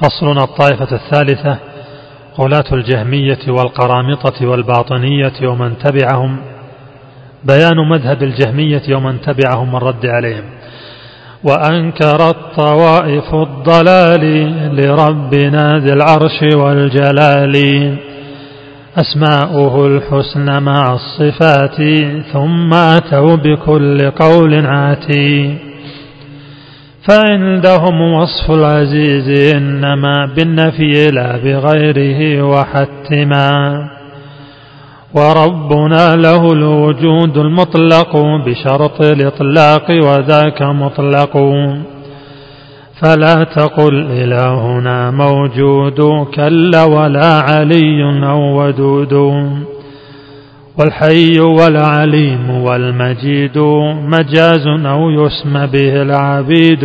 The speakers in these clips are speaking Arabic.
فصل الطائفة الثالثة غلاة الجهمية والقرامطة والباطنية ومن تبعهم بيان مذهب الجهمية ومن تبعهم والرد عليهم. وأنكرت طوائف الضلال لربنا ذي العرش والجلال. أسماؤه الحسنى مع الصفات ثم أتوا بكل قول عاتي. فعندهم وصف العزيز إنما بالنفي لا بغيره وحتما. وربنا له الوجود المطلق بشرط الإطلاق وذاك مطلق. فلا تقل إلهنا موجود كلا ولا علي أو ودود. والحي والعليم والمجيد مجاز أو يسمى به العبيد.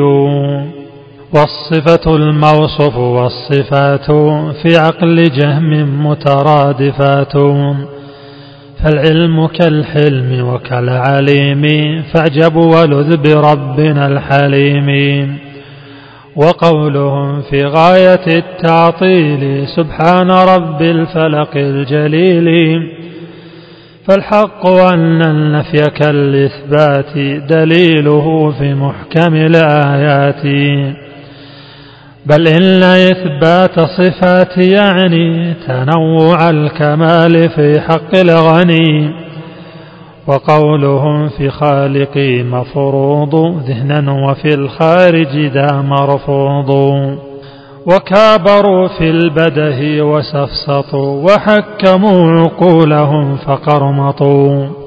والصفة الموصف والصفات في عقل جهم مترادفات. فالعلم كالحلم وكالعليم فاعجب ولذ بربنا الحليم. وقولهم في غاية التعطيل سبحان رب الفلق الجليل. فالحق أن النفي كالإثبات دليله في محكم الآيات. بل إن إثبات صفات يعني تنوع الكمال في حق الغني. وقولهم في خالقي مفروض ذهنا وفي الخارج ذا مرفوض. وكابروا في البده وسفسطوا وحكموا عقولهم فقرمطوا.